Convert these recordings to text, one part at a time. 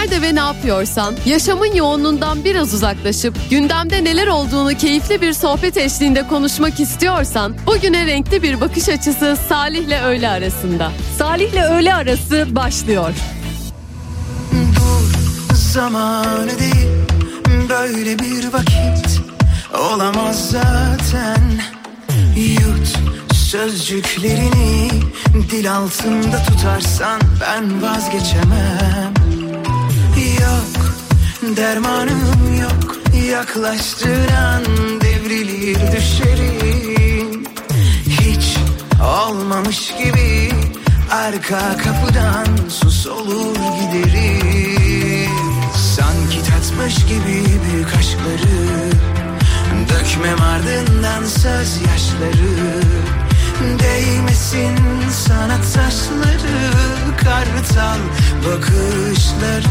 nerede ve ne yapıyorsan, yaşamın yoğunluğundan biraz uzaklaşıp gündemde neler olduğunu keyifli bir sohbet eşliğinde konuşmak istiyorsan, bugüne renkli bir bakış açısı Salih'le öğle arasında. Salih'le öğle arası başlıyor. Dur, zamanı değil, böyle bir vakit olamaz zaten. Yut sözcüklerini dil altında tutarsan ben vazgeçemem Dermanım yok yaklaştıran devrilir düşerim Hiç olmamış gibi arka kapıdan sus olur giderim. Sanki tatmış gibi büyük aşkları Dökmem ardından söz yaşları. Değmesin sanat saçları Kartal bakışları.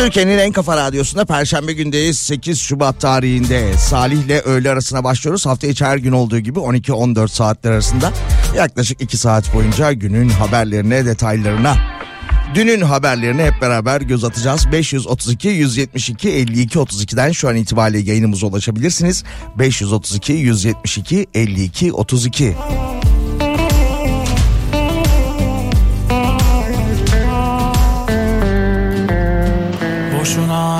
Türkiye'nin en kafa radyosunda Perşembe gündeyiz 8 Şubat tarihinde Salih ile öğle arasına başlıyoruz. Hafta içi her gün olduğu gibi 12-14 saatler arasında yaklaşık 2 saat boyunca günün haberlerine detaylarına Dünün haberlerine hep beraber göz atacağız. 532 172 52 32'den şu an itibariyle yayınımıza ulaşabilirsiniz. 532 172 52 32.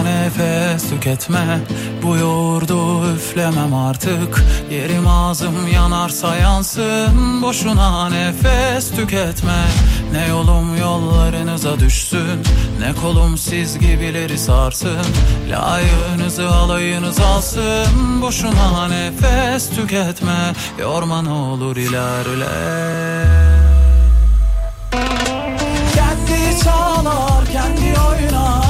nefes tüketme. Bu yoğurdu üflemem artık. Yerim ağzım yanarsa yansın. Boşuna nefes tüketme. Ne yolum yollarınıza düşsün. Ne kolum siz gibileri sarsın. Layığınızı alayınız alsın. Boşuna nefes tüketme. Yorma ne olur ilerle. Kendi çalar, kendi oynar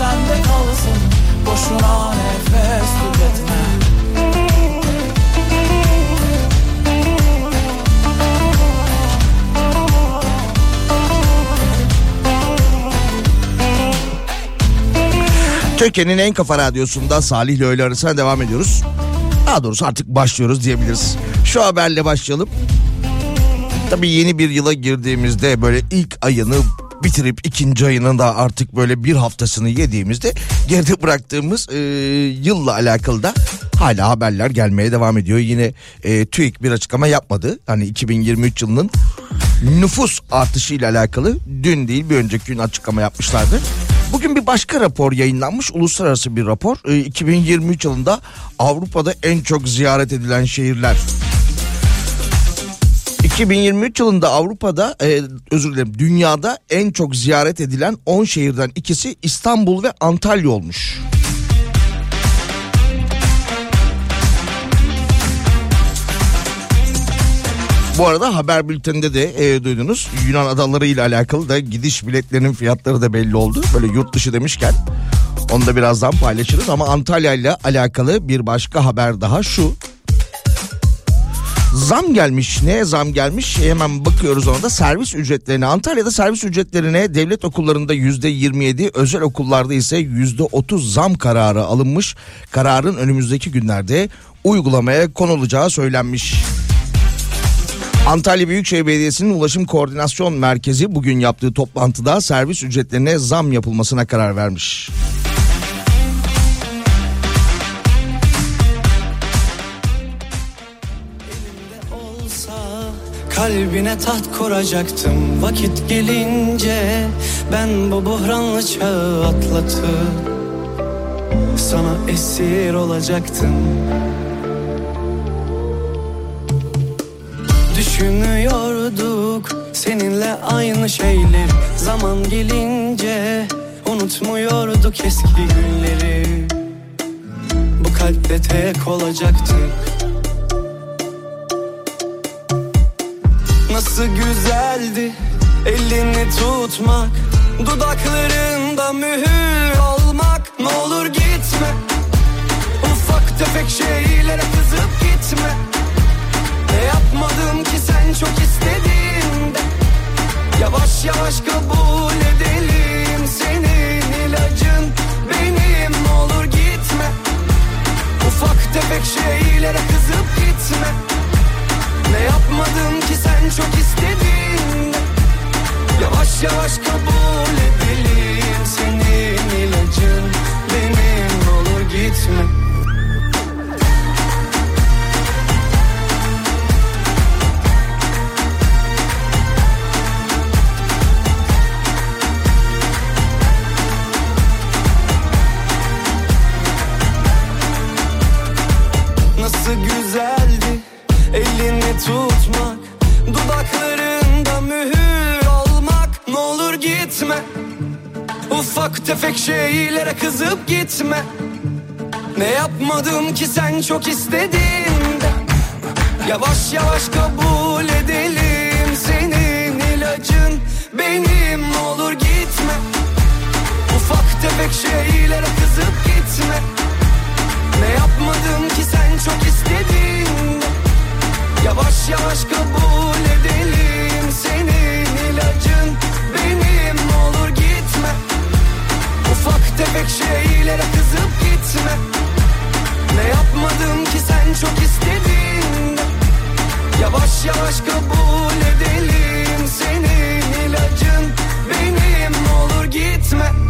sende kalsın Boşuna nefes tüketme Türkiye'nin en kafa radyosunda Salih ile öğle arasına devam ediyoruz. Daha doğrusu artık başlıyoruz diyebiliriz. Şu haberle başlayalım. Tabii yeni bir yıla girdiğimizde böyle ilk ayını bitirip ikinci ayının da artık böyle bir haftasını yediğimizde geride bıraktığımız e, yılla alakalı da hala haberler gelmeye devam ediyor. Yine e, TÜİK bir açıklama yapmadı. Hani 2023 yılının nüfus artışı ile alakalı dün değil bir önceki gün açıklama yapmışlardı. Bugün bir başka rapor yayınlanmış uluslararası bir rapor. E, 2023 yılında Avrupa'da en çok ziyaret edilen şehirler. 2023 yılında Avrupa'da e, özür dilerim dünyada en çok ziyaret edilen 10 şehirden ikisi İstanbul ve Antalya olmuş. Bu arada haber bülteninde de e, duydunuz Yunan adaları ile alakalı da gidiş biletlerinin fiyatları da belli oldu. Böyle yurt dışı demişken onu da birazdan paylaşırız ama Antalya ile alakalı bir başka haber daha şu. Zam gelmiş. Neye zam gelmiş? Hemen bakıyoruz ona da servis ücretlerine. Antalya'da servis ücretlerine devlet okullarında yüzde 27, özel okullarda ise yüzde 30 zam kararı alınmış. Kararın önümüzdeki günlerde uygulamaya konulacağı söylenmiş. Antalya Büyükşehir Belediyesi'nin Ulaşım Koordinasyon Merkezi bugün yaptığı toplantıda servis ücretlerine zam yapılmasına karar vermiş. Kalbine taht kuracaktım. Vakit gelince Ben bu buhranlı çağı atlatıp Sana esir olacaktım. Düşünüyorduk seninle aynı şeyler Zaman gelince unutmuyorduk eski günleri. Bu kalpte tek olacaktık Nasıl güzeldi elini tutmak Dudaklarında mühür olmak. Ne olur gitme Ufak tefek şeylere kızıp gitme. Ne yapmadım ki sen çok istediğinde? Yavaş yavaş kabul edelim Senin ilacın benim. Ne olur gitme Ufak tefek şeylere çok istediğinde Yavaş yavaş kabul edelim Senin ilacın. Benim olur gitme şeylere kızıp gitme. Ne yapmadım ki sen çok istediğinde? Yavaş yavaş kabul edelim. Senin ilacın benim olur gitme. Ufak tefek şeylere kızıp gitme. Ne yapmadım ki sen çok istediğinde? Yavaş yavaş kabul edelim. Senin ilacın Ufak tefek şeylere kızıp gitme. Ne yapmadım ki sen çok istediğinde? Yavaş yavaş kabul edelim Senin ilacın. Benim olur gitme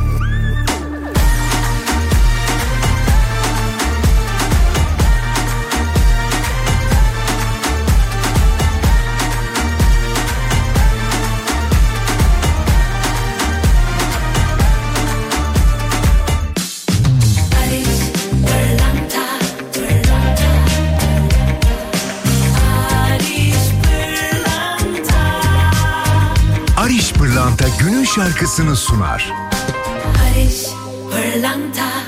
şarkısını sunar. Paris, pırlanta.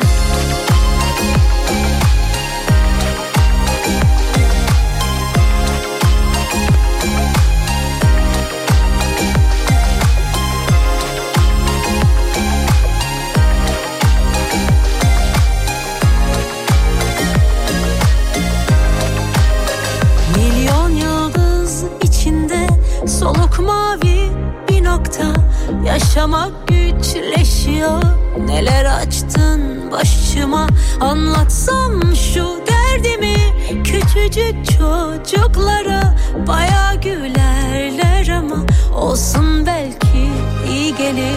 Yaşamak güçleşiyor. Neler açtın başıma? Anlatsam şu derdimi. Küçücük çocuklara Baya gülerler ama Olsun belki iyi gelir.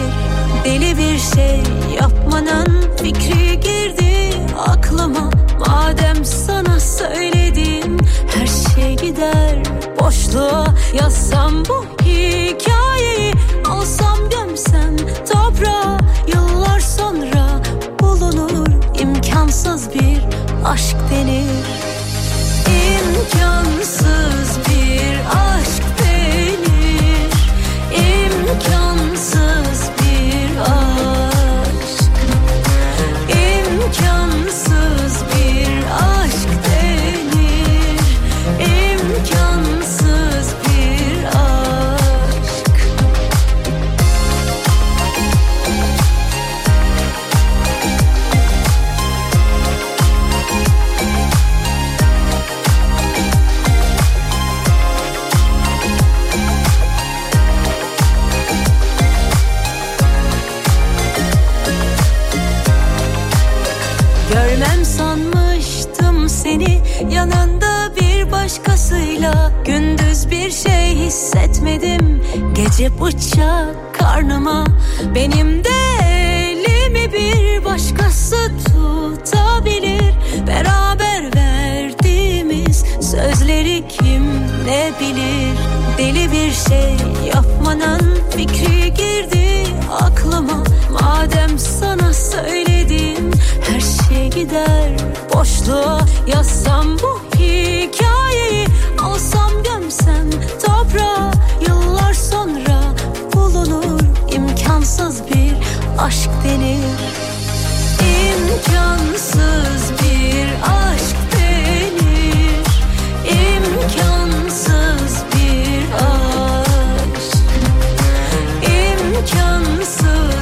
Deli bir şey yapmanın fikri girdi aklıma. Madem sana söyledim her şey gider. Boşluğa Yazsam bu hikayeyi alsam gömsem toprağa Yıllar sonra bulunur imkansız bir aşk denir. İmkansız bir aşk Gündüz bir şey hissetmedim. Gece bıçak karnıma. Benim de elimi bir başkası tutabilir. Beraber verdiğimiz sözleri kim ne bilir? Deli bir şey yapmanın fikri girdi aklıma. Madem sana söyledim her şey gider boşluğa. Yazsam bu hikayeyi alsam gömsem toprağa Yıllar sonra bulunur imkansız bir aşk denir. İmkansız bir aşk denir. İmkansız bir aşk. İmkansız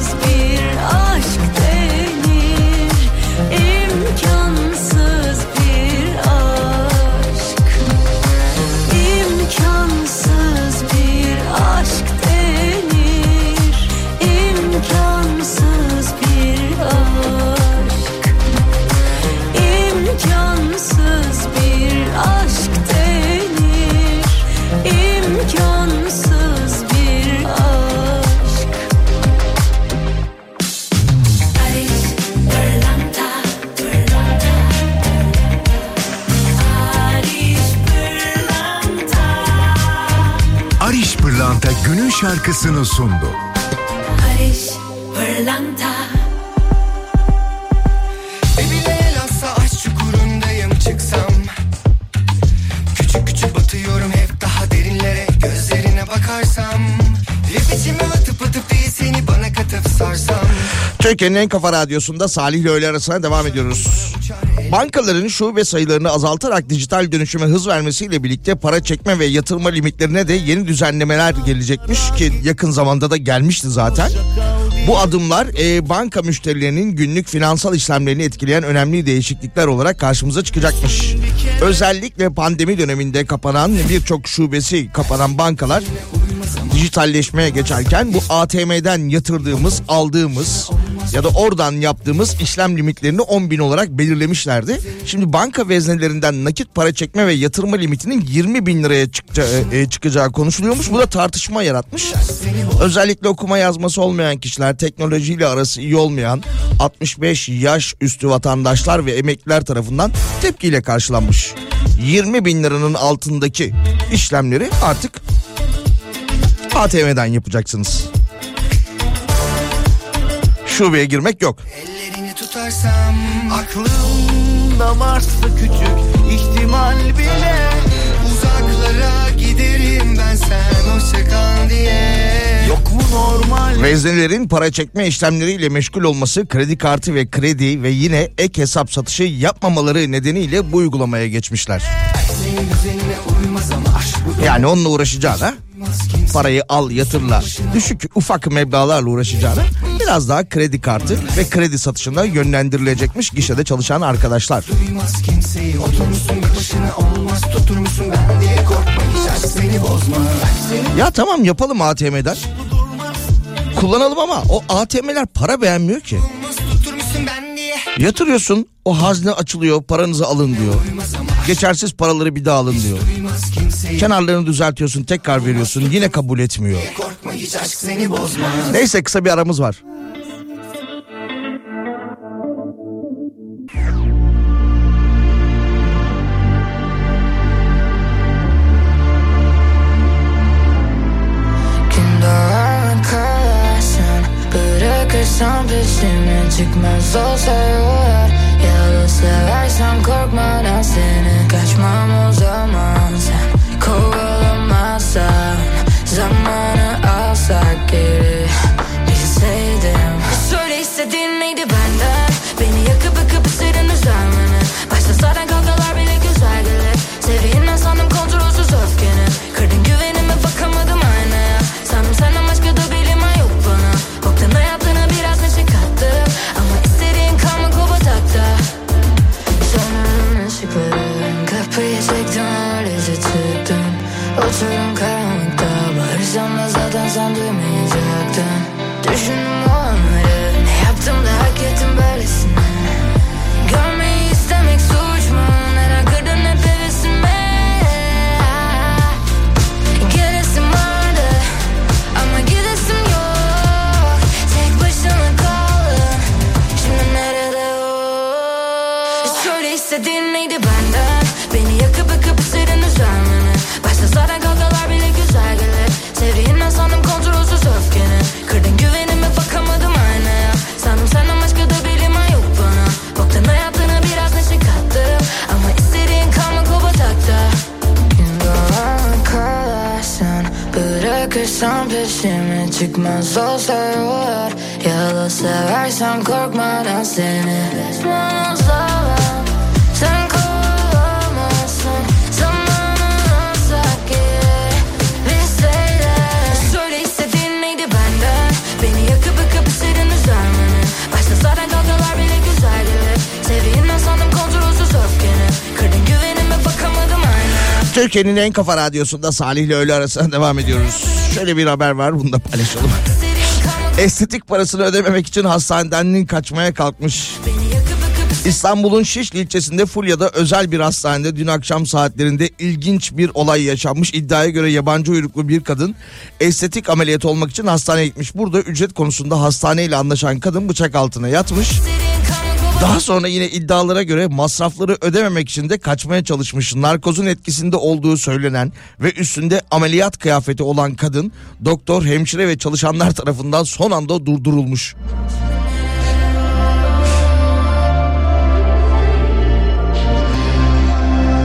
şarkısını sundu. Paris, Pırlanta Bile lansa aşk çukurundayım çıksam Küçük küçük batıyorum hep daha derinlere Gözlerine bakarsam Hep içime atıp atıp diye seni bana katıp sarsam Türkiye'nin en kafa radyosunda Salih ile öğle arasına devam ediyoruz. Bankaların şube sayılarını azaltarak dijital dönüşüme hız vermesiyle birlikte para çekme ve yatırma limitlerine de yeni düzenlemeler gelecekmiş ki yakın zamanda da gelmişti zaten. Bu adımlar e, banka müşterilerinin günlük finansal işlemlerini etkileyen önemli değişiklikler olarak karşımıza çıkacakmış. Özellikle pandemi döneminde kapanan birçok şubesi kapanan bankalar dijitalleşmeye geçerken bu ATM'den yatırdığımız, aldığımız ya da oradan yaptığımız işlem limitlerini 10 bin olarak belirlemişlerdi. Şimdi banka veznelerinden nakit para çekme ve yatırma limitinin 20 bin liraya çıkacağı, e, çıkacağı konuşuluyormuş. Bu da tartışma yaratmış. Özellikle okuma yazması olmayan kişiler, teknolojiyle arası iyi olmayan 65 yaş üstü vatandaşlar ve emekliler tarafından tepkiyle karşılanmış. 20 bin liranın altındaki işlemleri artık ATM'den yapacaksınız. Şubeye girmek yok. Ellerini tutarsam Aklımda varsa küçük ihtimal bile Uzaklara giderim ben sen hoşça kal diye Yok mu normal Veznelerin para çekme işlemleriyle meşgul olması, kredi kartı ve kredi ve yine ek hesap satışı yapmamaları nedeniyle bu uygulamaya geçmişler. Yani onunla uğraşacağına parayı al yatırla düşük ufak meblağlarla uğraşacağına biraz daha kredi kartı ve kredi satışına yönlendirilecekmiş gişede çalışan arkadaşlar. duymaz kimseyi Oturmuşsun bir başına olmaz tutur musun ben diye korkma hiç aşk seni bozma Seni Ya tamam yapalım ATM'den. Kullanalım ama o ATM'ler para beğenmiyor ki. Yatırıyorsun o hazne açılıyor paranızı alın diyor. Geçersiz paraları bir daha alın diyor. Kenarlarını düzeltiyorsun tekrar veriyorsun yine kabul etmiyor. Neyse kısa bir aramız var. Türkiye'nin en kafa radyosunda Salih ile öğle arasına devam ediyoruz. Şöyle bir haber var bunu da paylaşalım. Estetik parasını ödememek için hastaneden kaçmaya kalkmış. İstanbul'un Şişli ilçesinde Fulya'da özel bir hastanede dün akşam saatlerinde ilginç bir olay yaşanmış. İddiaya göre yabancı uyruklu bir kadın estetik ameliyat olmak için hastaneye gitmiş. Burada ücret konusunda hastaneyle anlaşan kadın bıçak altına yatmış. Daha sonra yine iddialara göre masrafları ödememek için de kaçmaya çalışmış. Narkozun etkisinde olduğu söylenen ve üstünde ameliyat kıyafeti olan kadın doktor, hemşire ve çalışanlar tarafından son anda durdurulmuş.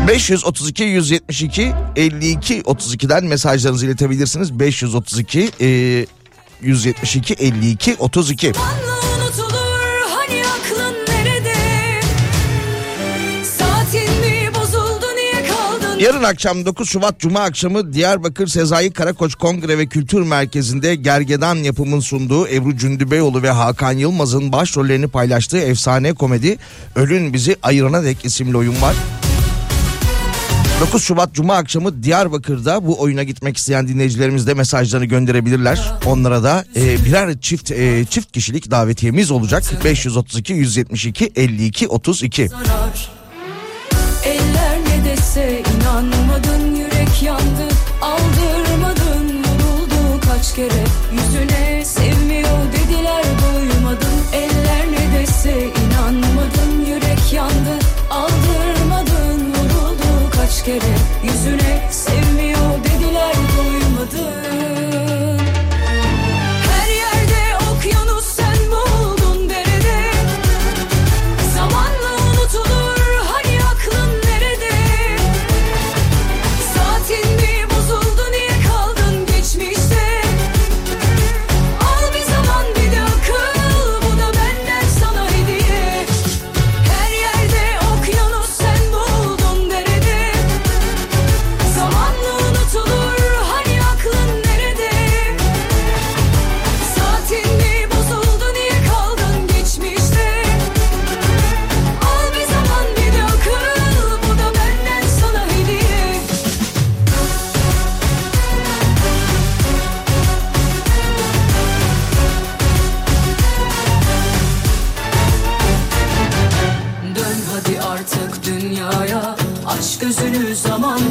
...532 172 52 32'den mesajlarınızı iletebilirsiniz. 532 e, 172 52 32. unutulur Yarın akşam 9 Şubat Cuma akşamı Diyarbakır Sezai Karakoç Kongre ve Kültür Merkezi'nde Gergedan yapımın sunduğu Ebru Cündübeyoğlu ve Hakan Yılmaz'ın başrollerini paylaştığı efsane komedi Ölün Bizi Ayırana Dek isimli oyun var. 9 Şubat Cuma akşamı Diyarbakır'da bu oyuna gitmek isteyen dinleyicilerimiz de mesajlarını gönderebilirler. Onlara da e, birer çift e, çift kişilik davetiyemiz olacak. 532 172 52 32. zarar Eller ne dese inanmadın yürek yandı. Aldırmadın vuruldu kaç kere. Yüzüne sevmiyor dediler doymadın. Eller ne dese inanmadın yürek yandı. Aldırmadın vuruldu kaç kere. Yüzüne sevmiyor dediler doymadın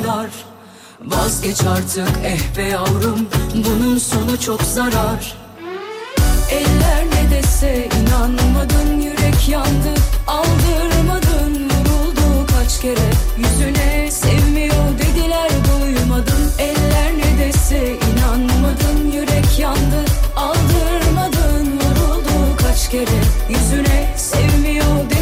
dar Vazgeç artık eh be yavrum bunun sonu çok zarar. Eller ne dese inanmadın yürek yandı. Aldırmadın vuruldu kaç kere. Yüzüne sevmiyor dediler duymadın Eller ne dese inanmadın yürek yandı. Aldırmadın vuruldu kaç kere. Yüzüne sevmiyor dediler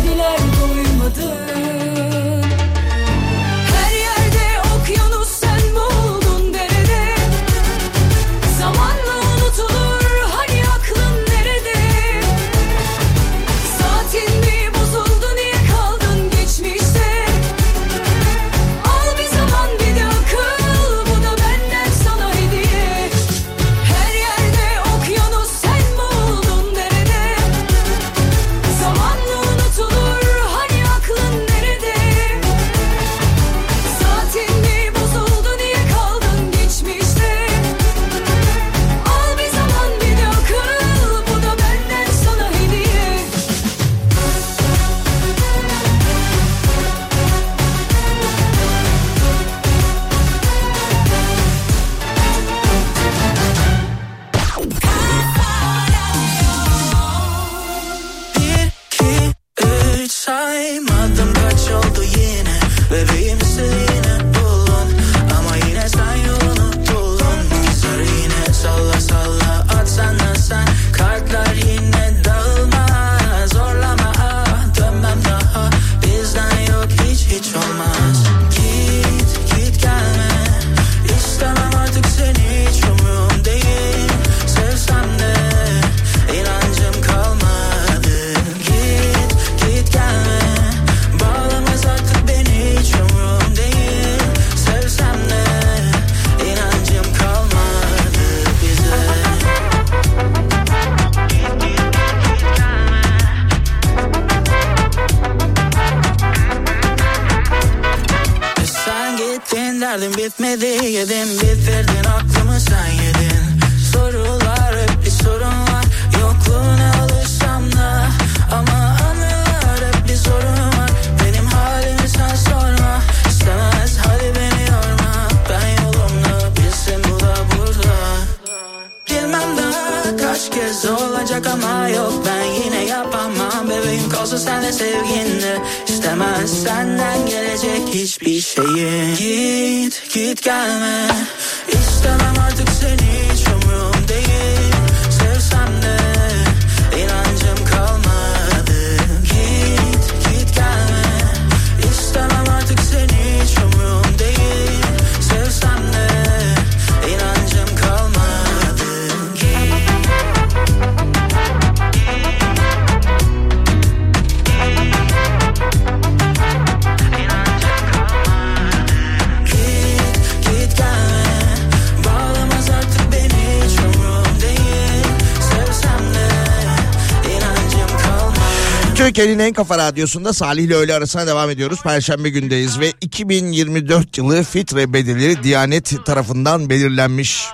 Türkiye'nin en kafa radyosunda Salih ile öğle arasına devam ediyoruz. Perşembe gündeyiz ve 2024 yılı fitre bedelleri Diyanet tarafından belirlenmiş.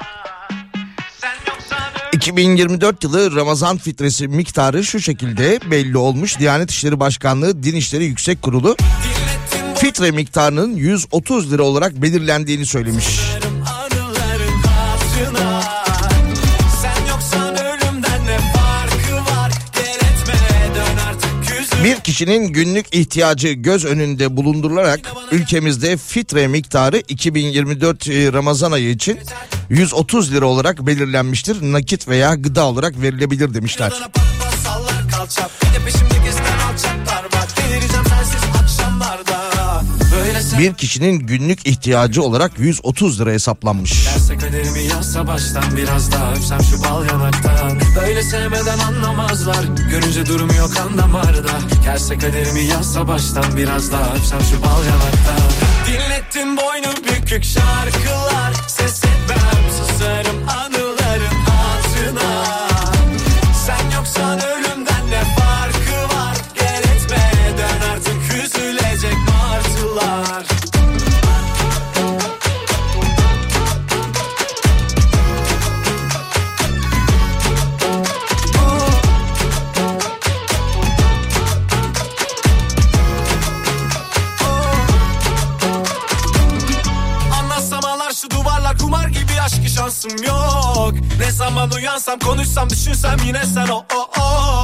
2024 yılı Ramazan fitresi miktarı şu şekilde belli olmuş. Diyanet İşleri Başkanlığı Din İşleri Yüksek Kurulu fitre miktarının 130 lira olarak belirlendiğini söylemiş. Bir kişinin günlük ihtiyacı göz önünde bulundurularak ülkemizde fitre miktarı 2024 Ramazan ayı için 130 lira olarak belirlenmiştir. Nakit veya gıda olarak verilebilir demişler. Bir kişinin günlük ihtiyacı olarak 130 lira hesaplanmış. Biraz daha öpsem şu bal yanaktan. Böyle sevmeden anlamazlar Görünce durum yok kan damarda Kerse kaderimi yazsa baştan biraz daha öpsem şu bal yanaktan. Dinlettin boynu bükük şarkılar Ses şansım yok. Ne zaman uyansam konuşsam düşünsem yine sen o o o.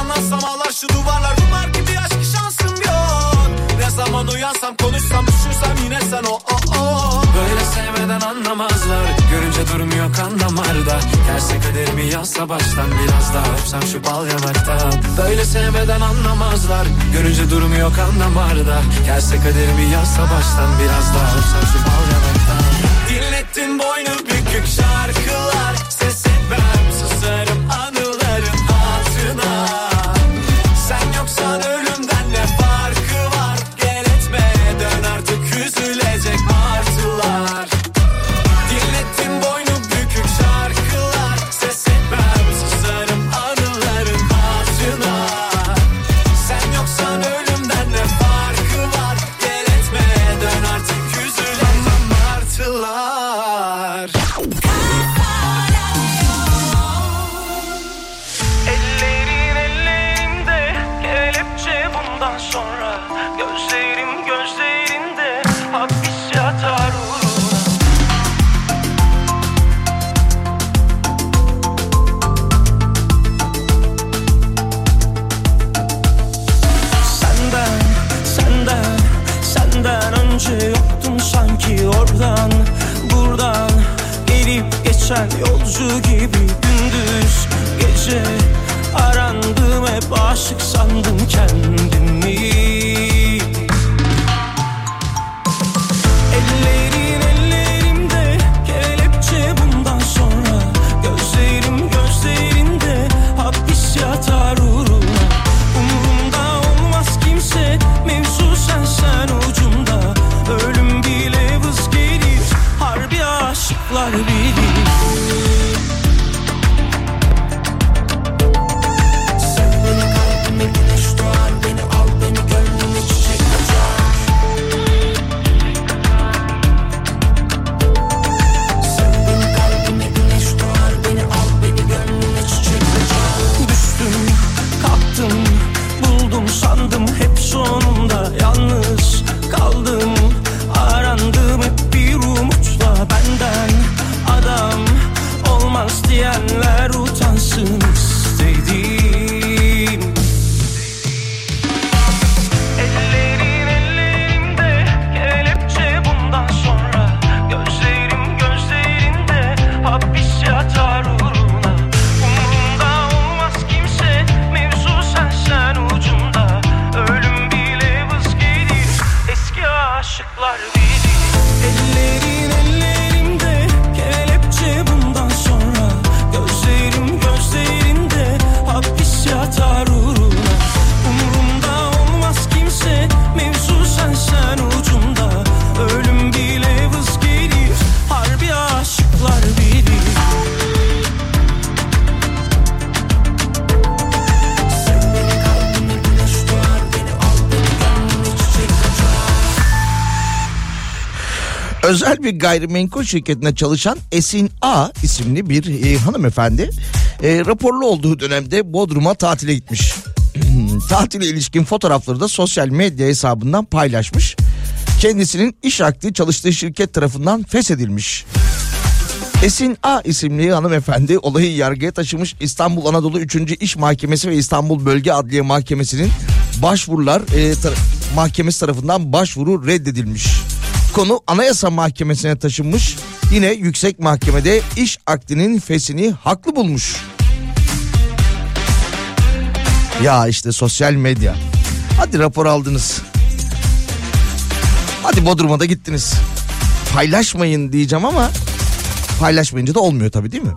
Anlatsam ağlar şu duvarlar kumar gibi aşkı şansım yok. Ne zaman uyansam konuşsam düşünsem yine sen o o o. Böyle sevmeden anlamazlar Görünce durmuyor kan damarda Terse kaderimi yazsa baştan biraz daha öpsem şu bal yanaktan Böyle sevmeden anlamazlar Görünce durmuyor kan damarda Terse kaderimi yazsa baştan biraz daha öpsem şu bal yanaktan Dinlettin boynu bükük şarkılar. Ses etmem susarım Özel bir gayrimenkul şirketinde çalışan Esin A isimli bir e, hanımefendi e, raporlu olduğu dönemde Bodrum'a tatile gitmiş. Tatile ilişkin fotoğrafları da sosyal medya hesabından paylaşmış. Kendisinin iş akdi çalıştığı şirket tarafından feshedilmiş. Esin A isimli hanımefendi olayı yargıya taşımış İstanbul Anadolu 3. İş Mahkemesi ve İstanbul Bölge Adliye Mahkemesi'nin başvurular e, tar- mahkemesi tarafından başvuru reddedilmiş. Konu Anayasa Mahkemesi'ne taşınmış. Yine yüksek mahkemede iş akdinin fesini haklı bulmuş. Ya işte sosyal medya. Hadi rapor aldınız. Hadi Bodrum'a da gittiniz. Paylaşmayın diyeceğim ama paylaşmayınca da olmuyor tabii değil mi?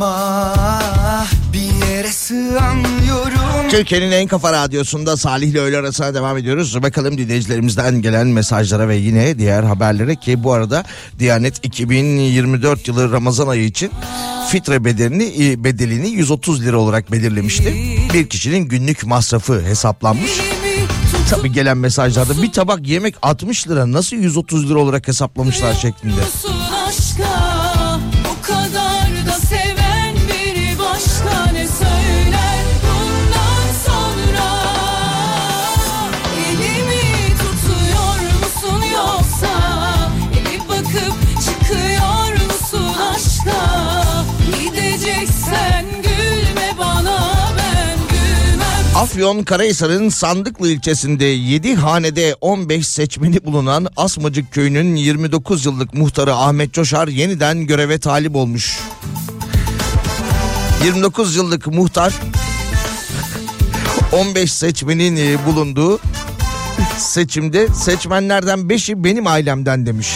Bırakma Bir yere sığamıyorum Türkiye'nin en kafa radyosunda Salih ile öğle arasına devam ediyoruz. Bakalım dinleyicilerimizden gelen mesajlara ve yine diğer haberlere ki bu arada Diyanet 2024 yılı Ramazan ayı için fitre bedelini bedelini 130 lira olarak belirlemişti. Bir kişinin günlük masrafı hesaplanmış. Tabii gelen mesajlarda bir tabak yemek 60 lira nasıl 130 lira olarak hesaplamışlar şeklinde. Aşka Afyon Karahisar'ın Sandıklı ilçesinde 7 hanede 15 seçmeni bulunan Asmacık köyünün 29 yıllık muhtarı Ahmet Coşar yeniden göreve talip olmuş. 29 yıllık muhtar 15 seçmenin e, bulunduğu seçimde seçmenlerden 5'i benim ailemden demiş.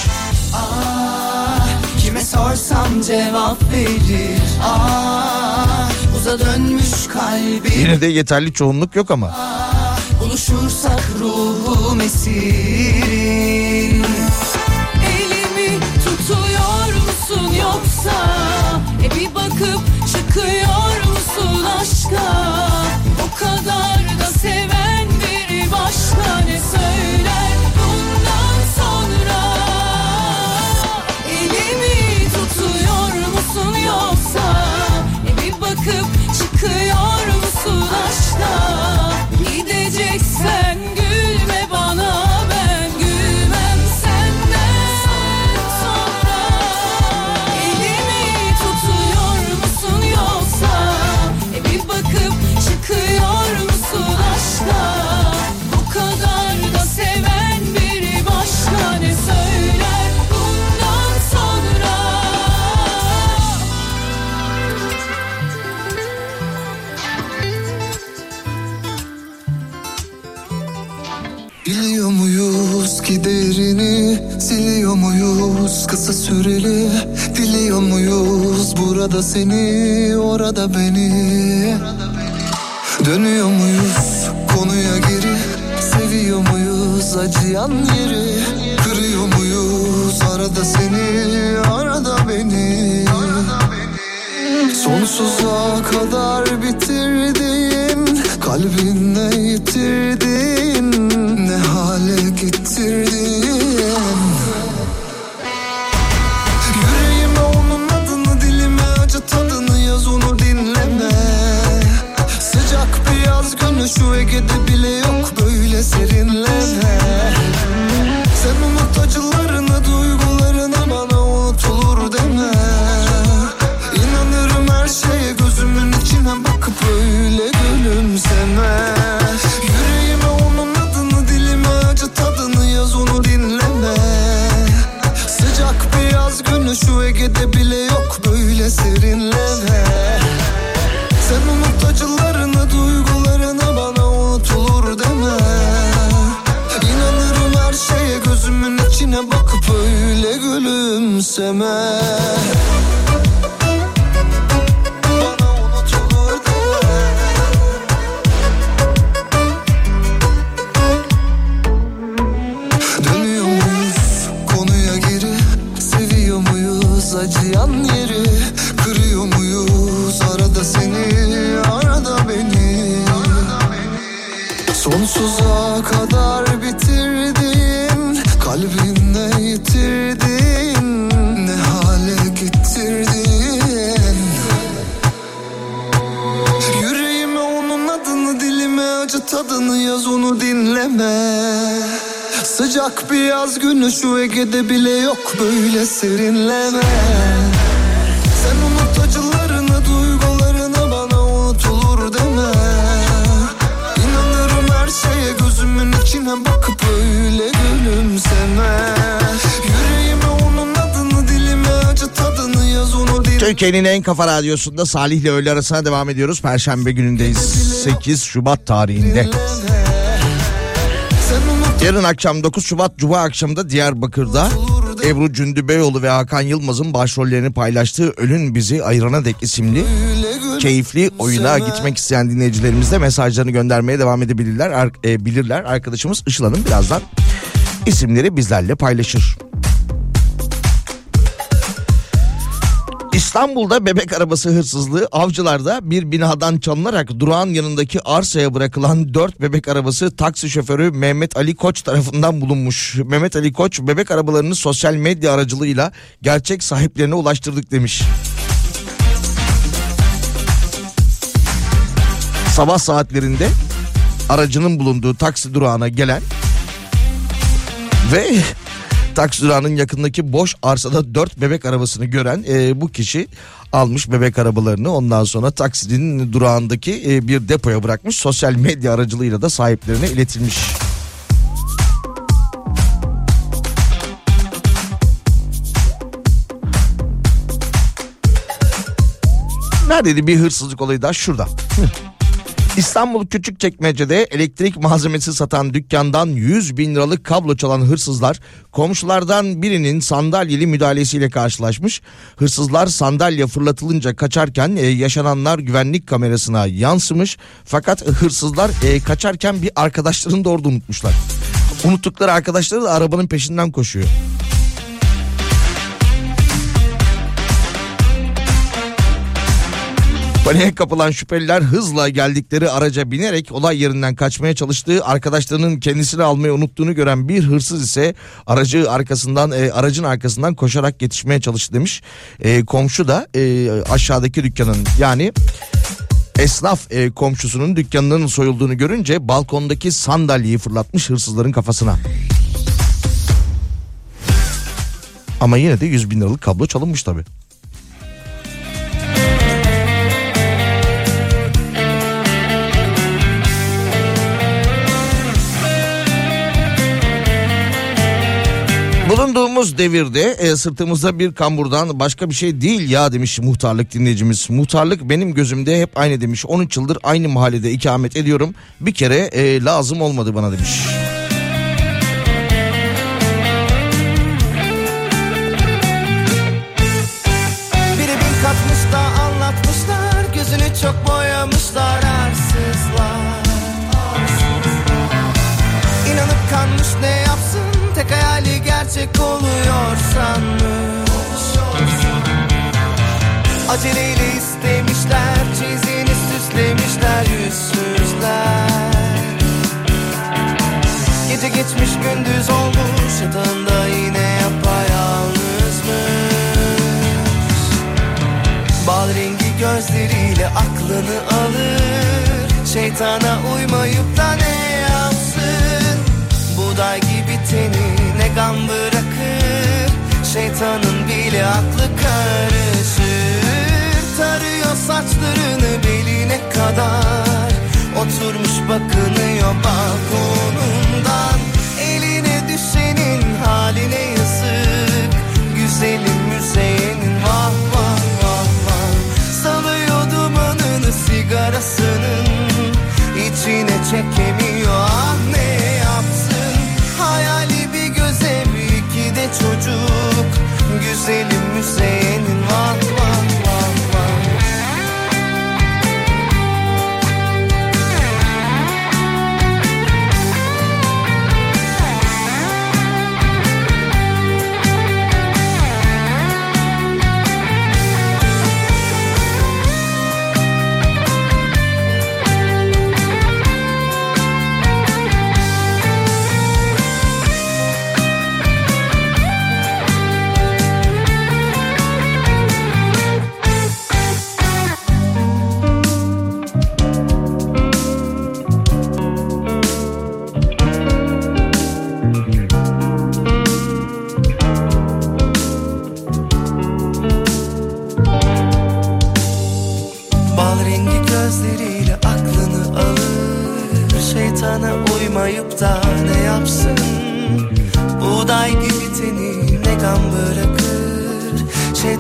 Ah, sorsam cevap verir. Ah, Uza dönmüş kalbim. Yine de yeterli çoğunluk yok ama. Buluşursak ruhum esirin Elimi tutuyor musun yoksa? E bir bakıp çıkıyor musun aşka? O kadar da seven biri başka ne burada seni Orada beni. Dönüyor muyuz konuya geri? Seviyor muyuz acıyan yeri En kafa radyosunda Salih ile öğle arasına devam ediyoruz. Perşembe günündeyiz 8 Şubat tarihinde. Yarın akşam 9 Şubat Cuma akşamında Diyarbakır'da Ebru Cündübeyoğlu ve Hakan Yılmaz'ın başrollerini paylaştığı Ölün Bizi Ayırana Dek isimli keyifli oyuna gitmek isteyen dinleyicilerimiz de mesajlarını göndermeye devam edebilirler. Ar- e, bilirler. Arkadaşımız Işıl Hanım birazdan isimleri bizlerle paylaşır. İstanbul'da bebek arabası hırsızlığı avcılarda bir binadan çalınarak durağın yanındaki arsaya bırakılan 4 bebek arabası taksi şoförü Mehmet Ali Koç tarafından bulunmuş. Mehmet Ali Koç bebek arabalarını sosyal medya aracılığıyla gerçek sahiplerine ulaştırdık demiş. Sabah saatlerinde aracının bulunduğu taksi durağına gelen ve taksi durağının yakındaki boş arsada dört bebek arabasını gören e, bu kişi almış bebek arabalarını ondan sonra taksinin durağındaki e, bir depoya bırakmış sosyal medya aracılığıyla da sahiplerine iletilmiş. Neredeydi bir hırsızlık olayı daha şurada. Hı. İstanbul Küçükçekmece'de elektrik malzemesi satan dükkandan 100 bin liralık kablo çalan hırsızlar komşulardan birinin sandalyeli müdahalesiyle karşılaşmış. Hırsızlar sandalye fırlatılınca kaçarken e, yaşananlar güvenlik kamerasına yansımış. Fakat hırsızlar e, kaçarken bir arkadaşlarını da orada unutmuşlar. Unuttukları arkadaşları da arabanın peşinden koşuyor. Paniğe kapılan şüpheliler hızla geldikleri araca binerek olay yerinden kaçmaya çalıştığı arkadaşlarının kendisini almayı unuttuğunu gören bir hırsız ise aracı arkasından e, aracın arkasından koşarak yetişmeye çalıştı demiş. E, komşu da e, aşağıdaki dükkanın yani esnaf e, komşusunun dükkanının soyulduğunu görünce balkondaki sandalyeyi fırlatmış hırsızların kafasına. Ama yine de 100 bin liralık kablo çalınmış tabii. Bulunduğumuz devirde e, sırtımızda bir kamburdan başka bir şey değil ya demiş muhtarlık dinleyicimiz. Muhtarlık benim gözümde hep aynı demiş. 13 yıldır aynı mahallede ikamet ediyorum. Bir kere e, lazım olmadı bana demiş. Gerçek oluyor sanmış Aceleyle istemişler Çizini süslemişler yüzsüzler. Gece geçmiş gündüz olmuş Yatağında yine yapayalnızmış Bal rengi gözleriyle aklını alır. Şeytana uymayıp da ne yapsın? Buğday gibi teni ne gam bırakır Şeytanın bile aklı karışır. Tarıyor saçlarını beline kadar Oturmuş bakınıyor balkonundan. Eline düşenin haline yazık Güzelim müzeyenin vah vah vah vah. Salıyor dumanını sigarasının içine çekemiyor. Ah ne Güzelim müzeyenin vah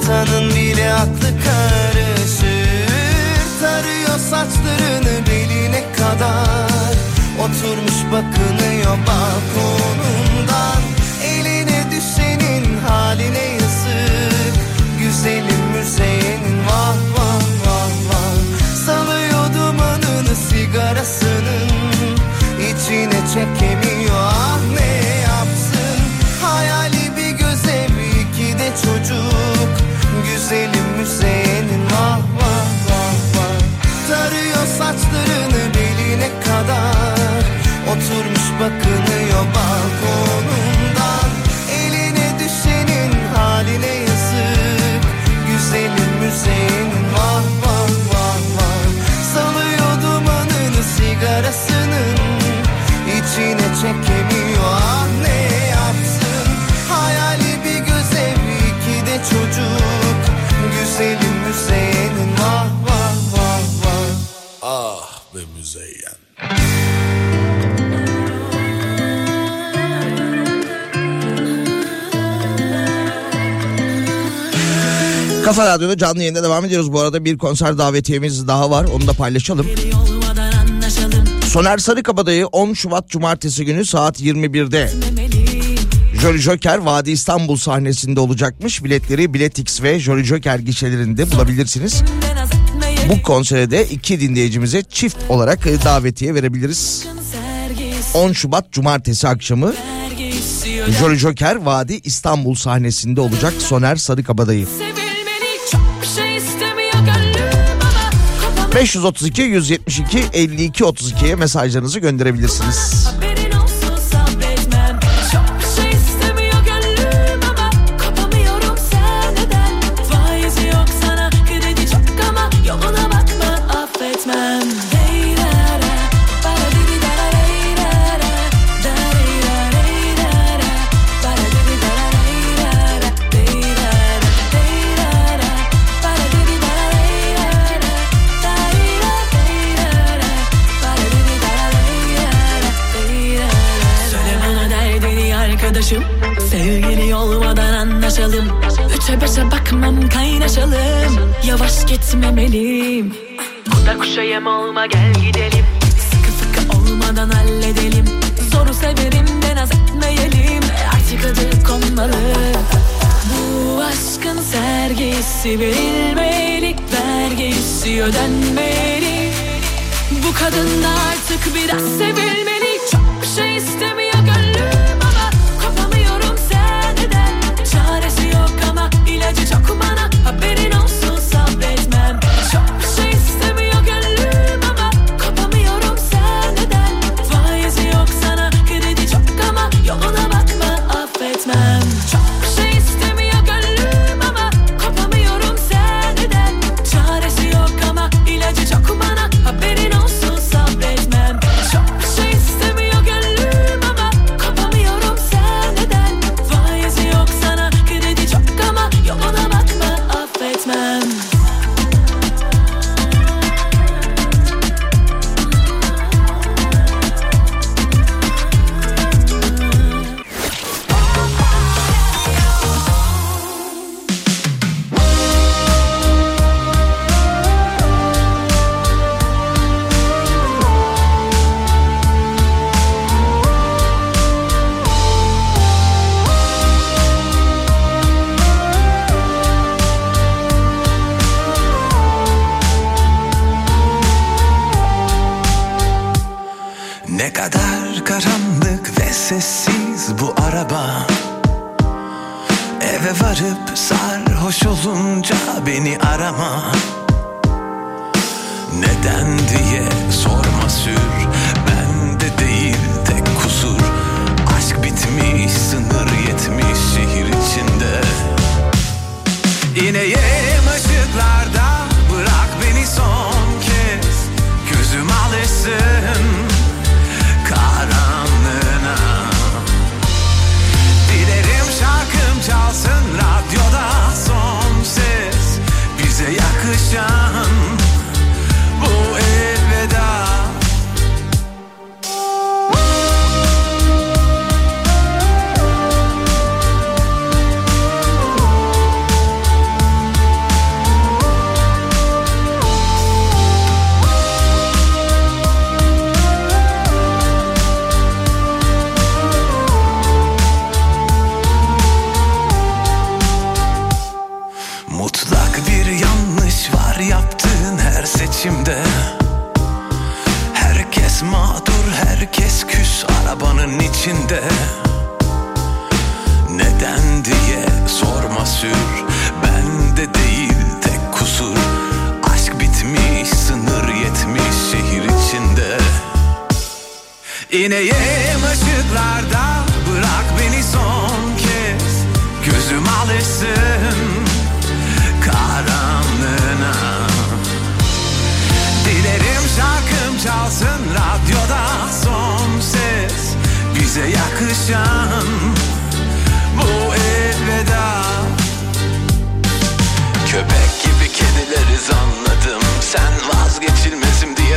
Şeytanın bile aklı karışır Tarıyor saçlarını beline kadar. Oturmuş bakınıyor balkonundan Eline düşenin haline yazık. Güzelim müzeyenin vah vah vah vah. Salıyor dumanını sigarasının. İçine çekemiyor Kafa Radyo'da canlı yayında devam ediyoruz. Bu arada bir konser davetiyemiz daha var. Onu da paylaşalım. Soner Sarıkabadayı 10 Şubat Cumartesi günü saat 21'de demeliyim Jolly Joker Vadi İstanbul sahnesinde olacakmış. Biletleri Biletix ve Jolly Joker gişelerinde bulabilirsiniz. Bu konsere de iki dinleyicimize çift olarak davetiye verebiliriz. Sergisi 10 Şubat Cumartesi akşamı Jolly Joker Vadi İstanbul sahnesinde olacak Soner Sarıkabadayı. Sevilmeni 532 172 52 32'ye mesajlarınızı gönderebilirsiniz. Kaynaşalım Yavaş gitmemeliyim. Kuda kuşa yem olma gel gidelim. Sıkı sıkı olmadan halledelim. Zoru severim de naz etmeyelim Artık adı konmalı. Bu aşkın sergisi verilmeli Vergisi ödenmeli. Bu kadın artık biraz sevilmeli. Çok bir şey istemiyor gönlüm ama Kopamıyorum seneden Çaresi yok ama ilacı çok bana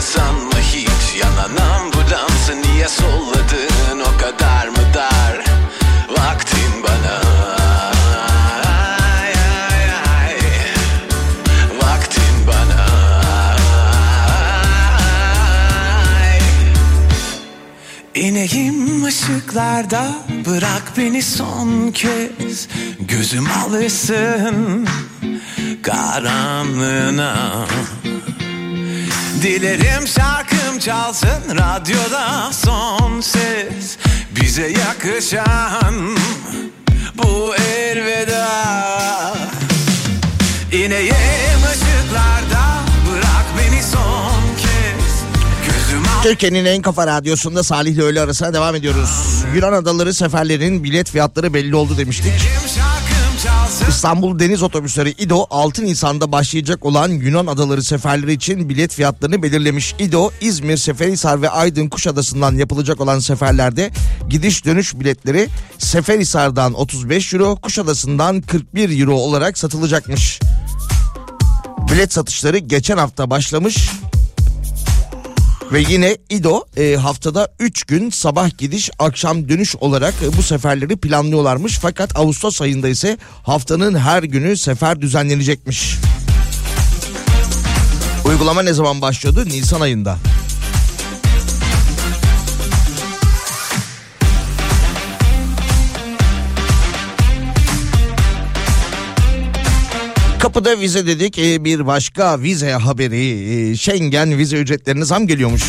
diye sanma hiç? Yanan ambulansı niye solladın? O kadar mı dar? Vaktin bana. Ay, ay, ay. Vaktin bana. Ay. İneyim ışıklarda bırak beni son kez. Gözüm alışsın karanlığına Dilerim şarkım çalsın radyoda son ses Bize yakışan bu elveda İneyim ışıklarda bırak beni son kez Türkiye'nin en kafa radyosunda Salih ile öğle arasına devam ediyoruz. Yunan adaları seferlerin bilet fiyatları belli oldu demiştik. İstanbul Deniz Otobüsleri İDO 6 Nisan'da başlayacak olan Yunan adaları seferleri için bilet fiyatlarını belirlemiş. İDO İzmir, Seferihisar ve Aydın Kuşadası'ndan yapılacak olan seferlerde gidiş dönüş biletleri Seferihisar'dan 35 euro, Kuşadası'ndan 41 euro olarak satılacakmış. Bilet satışları geçen hafta başlamış. Ve yine İDO e, haftada 3 gün sabah gidiş akşam dönüş olarak e, bu seferleri planlıyorlarmış. Fakat Ağustos ayında ise haftanın her günü sefer düzenlenecekmiş. Uygulama ne zaman başlıyordu? Nisan ayında. Kapıda vize dedik e, bir başka vize haberi e, Schengen vize ücretlerine zam geliyormuş.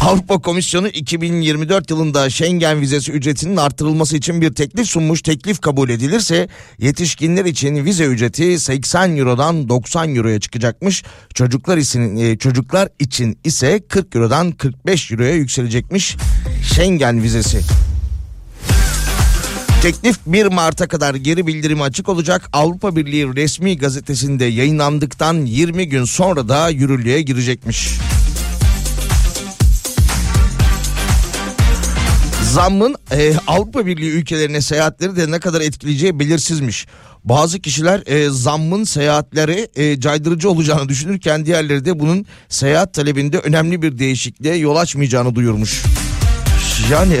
Avrupa Komisyonu 2024 yılında Schengen vizesi ücretinin artırılması için bir teklif sunmuş. Teklif kabul edilirse yetişkinler için vize ücreti 80 Euro'dan 90 Euro'ya çıkacakmış. Çocuklar için e, çocuklar için ise 40 Euro'dan 45 Euro'ya yükselecekmiş Schengen vizesi. Teklif 1 Mart'a kadar geri bildirimi açık olacak. Avrupa Birliği resmi gazetesinde yayınlandıktan 20 gün sonra da yürürlüğe girecekmiş. Zammın e, Avrupa Birliği ülkelerine seyahatleri de ne kadar etkileyeceği belirsizmiş. Bazı kişiler e, zammın seyahatleri e, caydırıcı olacağını düşünürken diğerleri de bunun seyahat talebinde önemli bir değişikliğe yol açmayacağını duyurmuş. Yani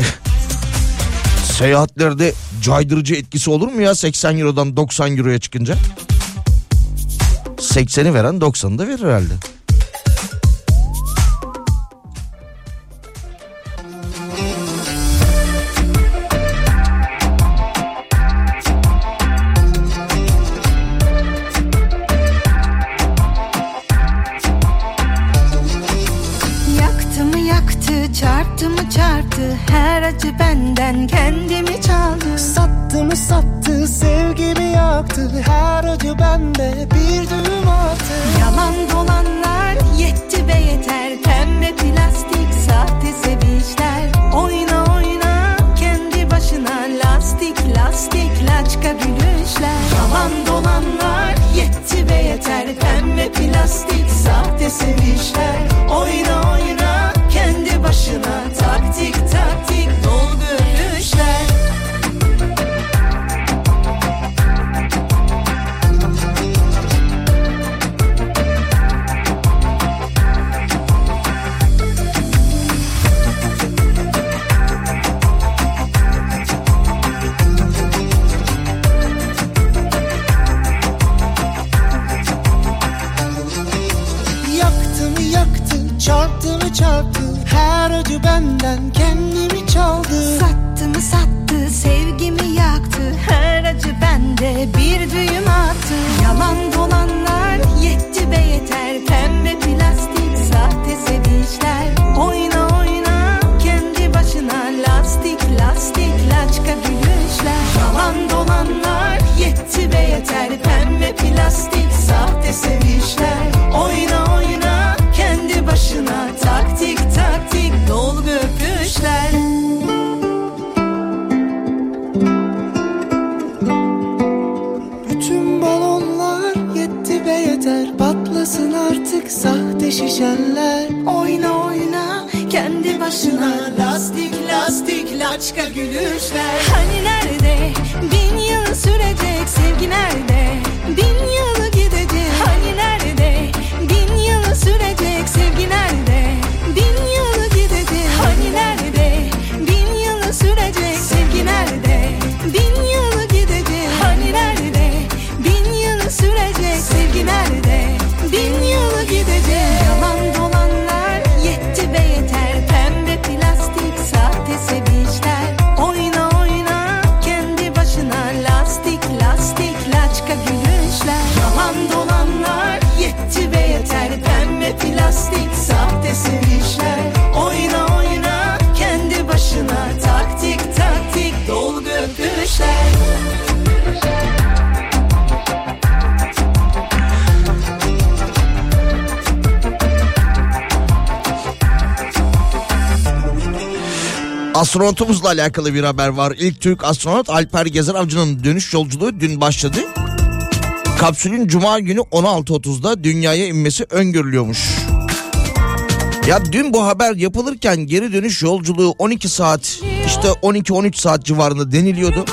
seyahatlerde caydırıcı etkisi olur mu ya 80 Euro'dan 90 Euro'ya çıkınca? 80'i veren 90'ı da verir herhalde. Her acı benden kendimi çaldı. Sattı mı sattı, sevgimi yaktı? Her acı bende bir düğüm attı. Yalan dolanlar yetti be yeter. Pembe plastik sahte sevişler Oyna oyna kendi başına Lastik lastik laçka gülüşler. Yalan dolanlar yetti be yeter. Pembe plastik sahte sevişler Oyna oyna başına. Taktik taktik dol yaktı, çarptı mı çarptı her acı benden kendimi çaldı. Sattı mı sattı sevgimi yaktı. Her acı bende bir düğüm attı. Yalan dolanlar yetti be yeter. Pembe plastik sahte sevinçler. Oyna oyna kendi başına Lastik lastik laçka gülüşler. Yalan dolanlar yetti be yeter. Pembe plastik sahte sevinçler. Oyna şişenler Oyna oyna. Kendi başına Lastik lastik laçka gülüşler. Hani nerede? Bin Astronotumuzla alakalı bir haber var. İlk Türk astronot Alper Gezer Avcı'nın dönüş yolculuğu dün başladı. Kapsülün cuma günü 16.30'da dünyaya inmesi öngörülüyormuş. Ya dün bu haber yapılırken geri dönüş yolculuğu 12 saat işte 12-13 saat civarında deniliyordu.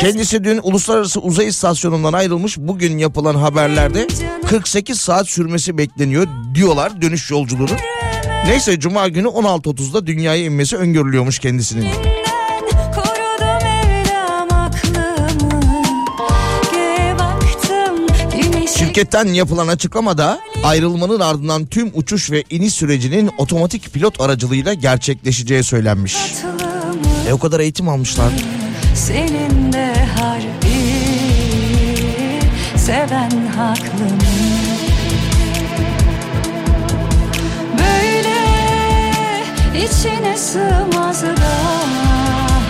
Kendisi dün Uluslararası Uzay İstasyonu'ndan ayrılmış. Bugün yapılan haberlerde 48 saat sürmesi bekleniyor diyorlar dönüş yolculuğunun. Neyse cuma günü 16.30'da dünyaya inmesi öngörülüyormuş kendisinin. Şirketten yapılan açıklamada ayrılmanın ardından tüm uçuş ve iniş sürecinin otomatik pilot aracılığıyla gerçekleşeceği söylenmiş. E o kadar eğitim almışlar. Senin de harbi Seven haklı? İçine sığmaz da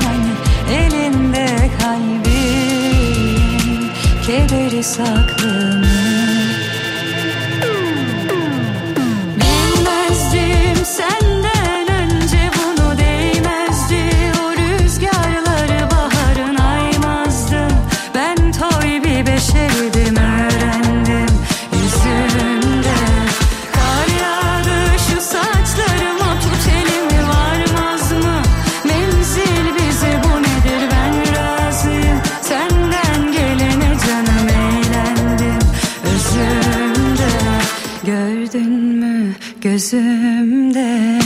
Hani elinde kalbin Kederi saklı mı? Bilmezdim senden gözümde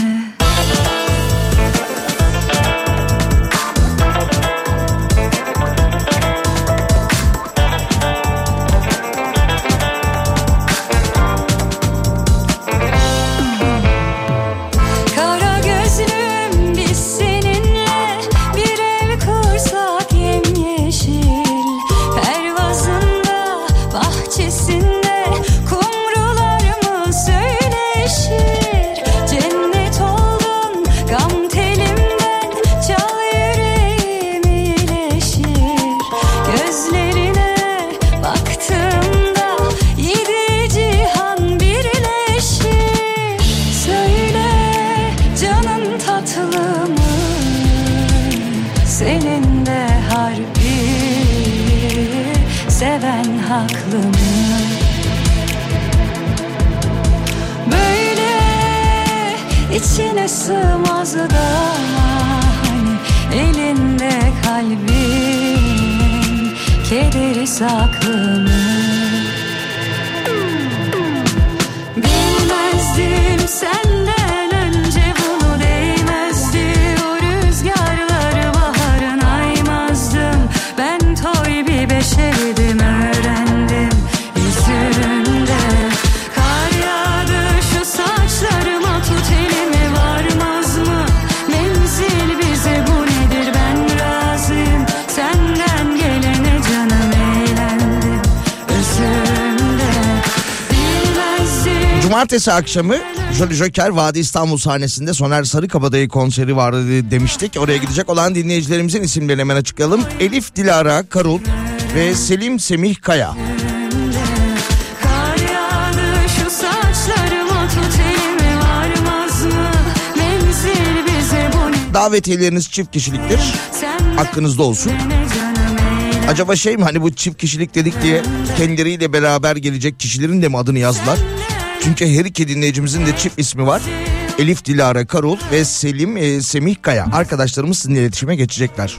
Cumartesi akşamı Jolly Joker Vadi İstanbul sahnesinde Soner Sarıkabadayı konseri vardı demiştik. Oraya gidecek olan dinleyicilerimizin isimlerini hemen açıklayalım. Elif Dilara Karul ve Selim Semih Kaya. Davetiyeleriniz çift kişiliktir. Aklınızda olsun. Acaba şey mi hani bu çift kişilik dedik diye kendileriyle beraber gelecek kişilerin de mi adını yazdılar? Çünkü her iki dinleyicimizin de çift ismi var. Elif Dilara Karul ve Selim e, Semih Kaya. Arkadaşlarımız sizinle iletişime geçecekler.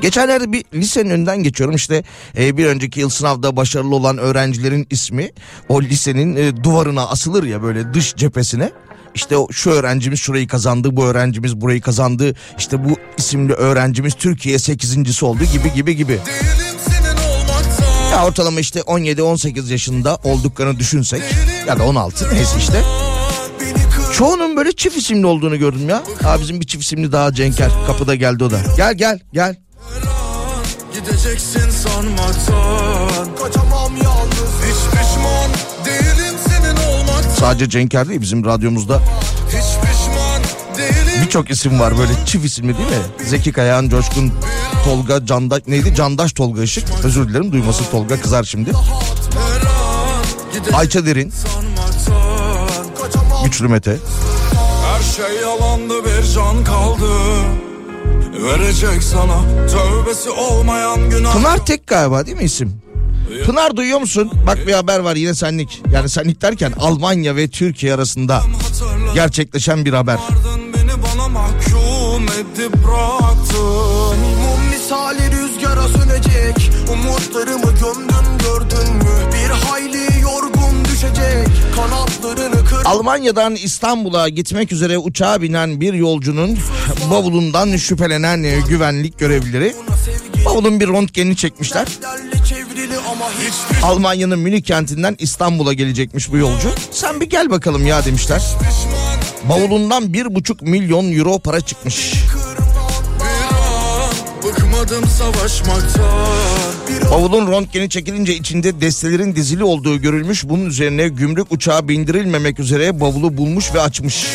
Geçenlerde bir lisenin önünden geçiyorum işte e, bir önceki yıl sınavda başarılı olan öğrencilerin ismi o lisenin e, duvarına asılır ya böyle dış cephesine. İşte şu öğrencimiz şurayı kazandı, bu öğrencimiz burayı kazandı. İşte bu isimli öğrencimiz Türkiye 8.si oldu gibi gibi gibi. Ya ortalama işte 17-18 yaşında olduklarını düşünsek ya da 16 neyse işte. Çoğunun böyle çift isimli olduğunu gördüm ya. Aa bizim bir çift isimli daha Cenker kapıda geldi o da. Gel gel gel. Gideceksin sanmaktan Kaçamam yalnız Hiç pişman değilim senin olmaktan Sadece Cenker değil bizim radyomuzda birçok isim var böyle çift isimli değil mi? Zeki Kayağan, Coşkun, Tolga, Candaş neydi? Candaş Tolga Işık. Özür dilerim duyması Tolga kızar şimdi. Ayça Derin, Güçlü Mete. Her şey yalandı bir can kaldı Verecek sana tövbesi olmayan günah Pınar Tek galiba değil mi isim? Pınar duyuyor musun? Bak bir haber var yine senlik. Yani senlik derken Almanya ve Türkiye arasında gerçekleşen bir haber. Almanya'dan İstanbul'a gitmek üzere uçağa binen bir yolcunun bavulundan şüphelenen e, güvenlik görevlileri bavulun bir röntgenini çekmişler. Almanya'nın Münih kentinden İstanbul'a gelecekmiş bu yolcu. Sen bir gel bakalım ya demişler. Bavulundan bir buçuk milyon euro para çıkmış. Bıkmadım savaşmaktan Bavulun röntgeni çekilince içinde destelerin dizili olduğu görülmüş. Bunun üzerine gümrük uçağı bindirilmemek üzere bavulu bulmuş ve açmış.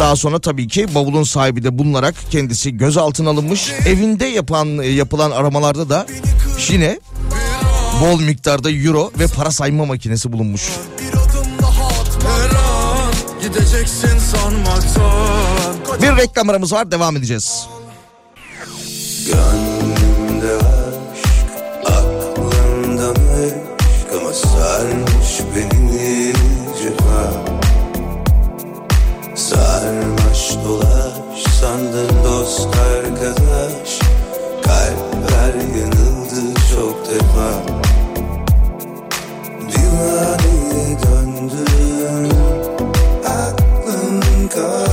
Daha sonra tabii ki bavulun sahibi de bulunarak kendisi gözaltına alınmış. Evinde yapan yapılan aramalarda da yine bol miktarda euro ve para sayma makinesi bulunmuş. Bir reklam aramız var devam edeceğiz. Gönlümde aşk, aklımda meşk ama sarmış beni cefa. Sarmaş dolaş sandın dost arkadaş, kalpler yanıldı çok defa. Divaneye döndüm, aklım kaydı.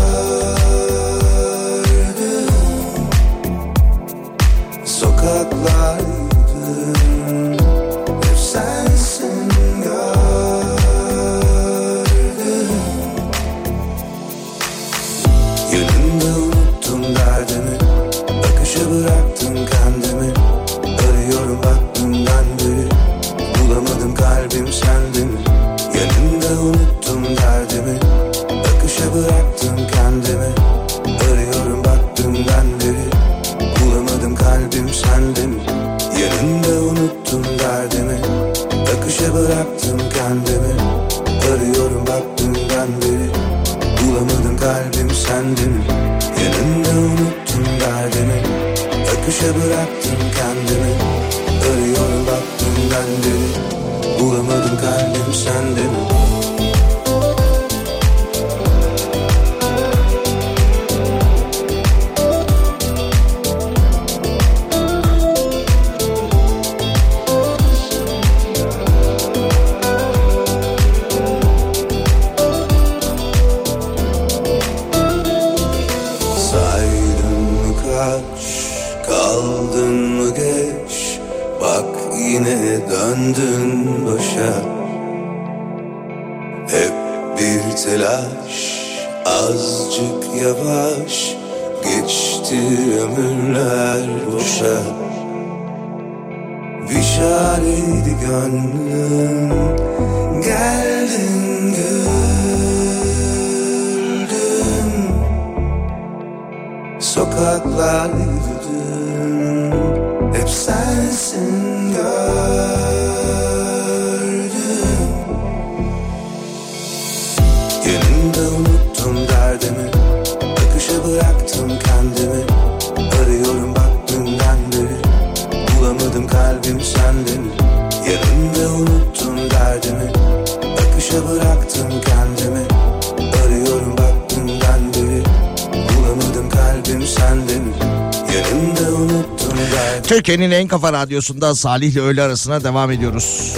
Türkiye'nin en kafa radyosunda Salih ile öğle arasına devam ediyoruz.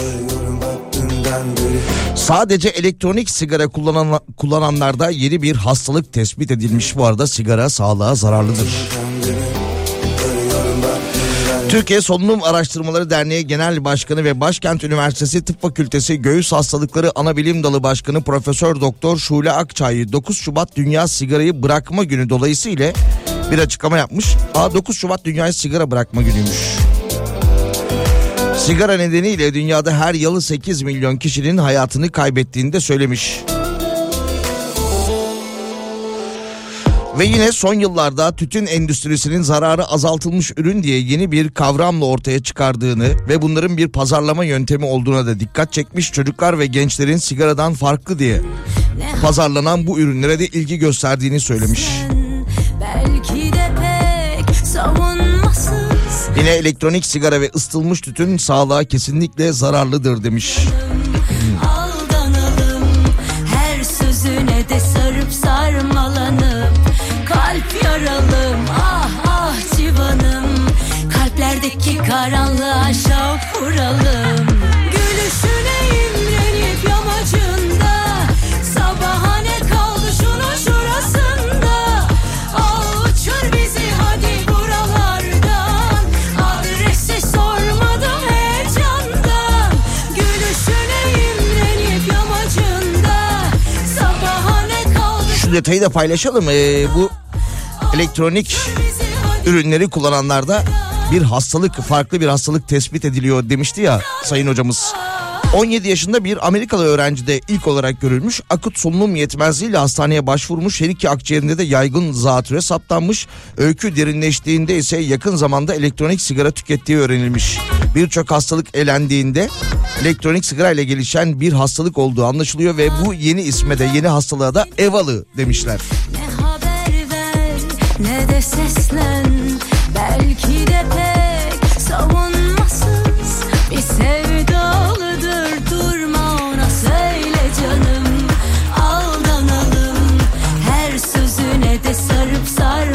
Sadece elektronik sigara kullanan, kullananlarda yeni bir hastalık tespit edilmiş. Bu arada sigara sağlığa zararlıdır. Türkiye Solunum Araştırmaları Derneği Genel Başkanı ve Başkent Üniversitesi Tıp Fakültesi Göğüs Hastalıkları Anabilim Dalı Başkanı Profesör Doktor Şule Akçay 9 Şubat Dünya Sigarayı Bırakma Günü dolayısıyla bir açıklama yapmış. Aa 9 Şubat Dünya Sigara Bırakma Günüymüş. Sigara nedeniyle dünyada her yıl 8 milyon kişinin hayatını kaybettiğini de söylemiş. Ve yine son yıllarda tütün endüstrisinin zararı azaltılmış ürün diye yeni bir kavramla ortaya çıkardığını ve bunların bir pazarlama yöntemi olduğuna da dikkat çekmiş çocuklar ve gençlerin sigaradan farklı diye pazarlanan bu ürünlere de ilgi gösterdiğini söylemiş. Belki Yine elektronik sigara ve ısıtılmış tütün sağlığa kesinlikle zararlıdır demiş. aldanalım Her sözüne de sarıp sarmalanıp Kalp yaralım. Ah ah civanım Kalplerdeki karanlığa şaf vuralım Şu detayı da paylaşalım. Ee, bu elektronik ürünleri kullananlarda bir hastalık, farklı bir hastalık tespit ediliyor demişti ya sayın hocamız. 17 yaşında bir Amerikalı öğrenci de ilk olarak görülmüş. Akut solunum yetmezliğiyle hastaneye başvurmuş. Her iki akciğerinde de yaygın zatüre saptanmış. Öykü derinleştiğinde ise yakın zamanda elektronik sigara tükettiği öğrenilmiş. Birçok hastalık elendiğinde elektronik sigara ile gelişen bir hastalık olduğu anlaşılıyor ve bu yeni isme de yeni hastalığa da evalı demişler. Ne haber ver ne de seslen Belki de pek savunmasız sarıp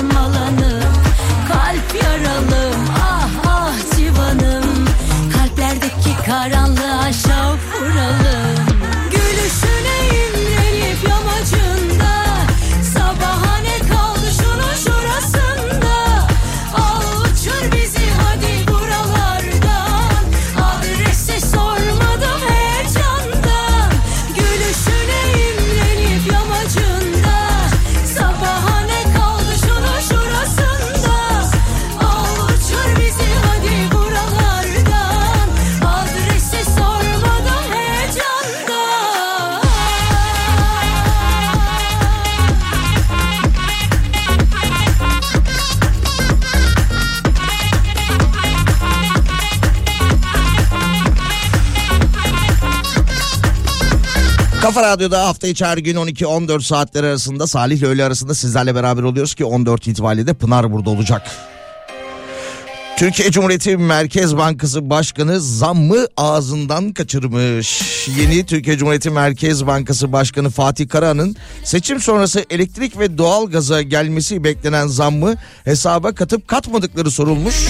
Kafa Radyo'da hafta içi her gün 12-14 saatler arasında Salih ile öğle arasında sizlerle beraber oluyoruz ki 14 itibariyle de Pınar burada olacak. Türkiye Cumhuriyeti Merkez Bankası Başkanı zammı ağzından kaçırmış. Yeni Türkiye Cumhuriyeti Merkez Bankası Başkanı Fatih Karahan'ın seçim sonrası elektrik ve doğalgaza gelmesi beklenen zammı hesaba katıp katmadıkları sorulmuş.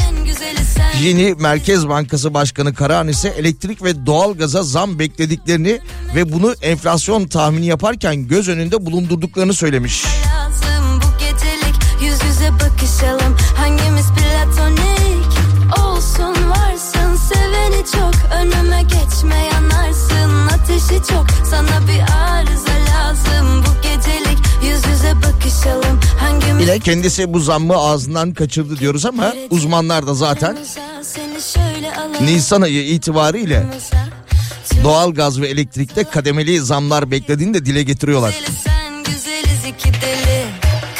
Yeni Merkez Bankası Başkanı Karahan ise elektrik ve doğalgaza zam beklediklerini ve bunu enflasyon tahmini yaparken göz önünde bulundurduklarını söylemiş. lazım bu gecelik Yüz yüze bakışalım hangimiz çok. Önüme geçme yanarsın. Ateşi çok. Sana bir arıza lazım. Bu gecelik Yüz yüze bakışalım. Hangimiz Yine kendisi bu zammı ağzından kaçırdı diyoruz ama uzmanlar da zaten Nisan ayı itibariyle doğalgaz ve elektrikte kademeli zamlar beklediğini de dile getiriyorlar. Sen güzeliz iki deli.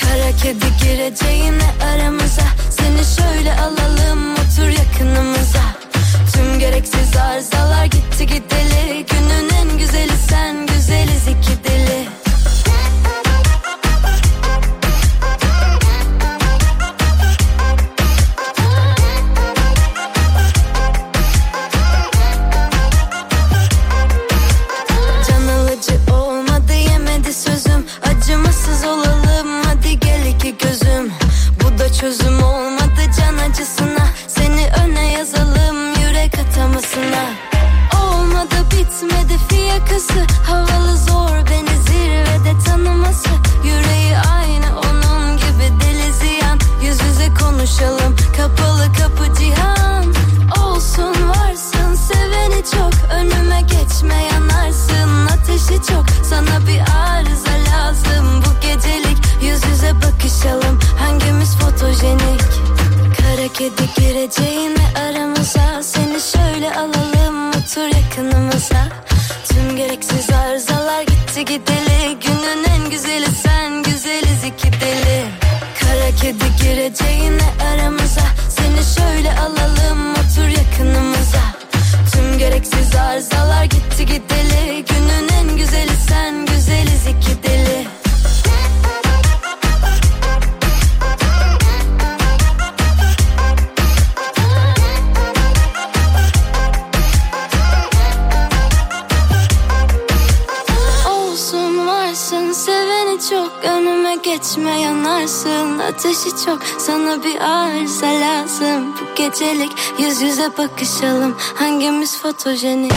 Kara kedi gireceğine aramıza. Seni şöyle alalım otur yakınımıza Gereksiz arızalar. Gitti gideli Günün en güzeli sen güzeliz iki deli Sana bir arıza lazım bu gecelik. Yüz yüze bakışalım hangimiz fotojenik? Kara kedi gireceğine aramıza Seni şöyle alalım otur yakınımıza. Tüm gereksiz arızalar gitti gideli. Günün en güzeli sen güzeliz iki deli. Kara kedi gireceğine aramıza Seni şöyle alalım otur yakınımıza. Tüm gereksiz arızalar gitti gideli sen güzeliz iki deli. Olsun varsın seveni çok Önüme geçme yanarsın. Ateşi çok sana bir arıza lazım. Bu gecelik yüz yüze bakışalım. Hangimiz fotojenik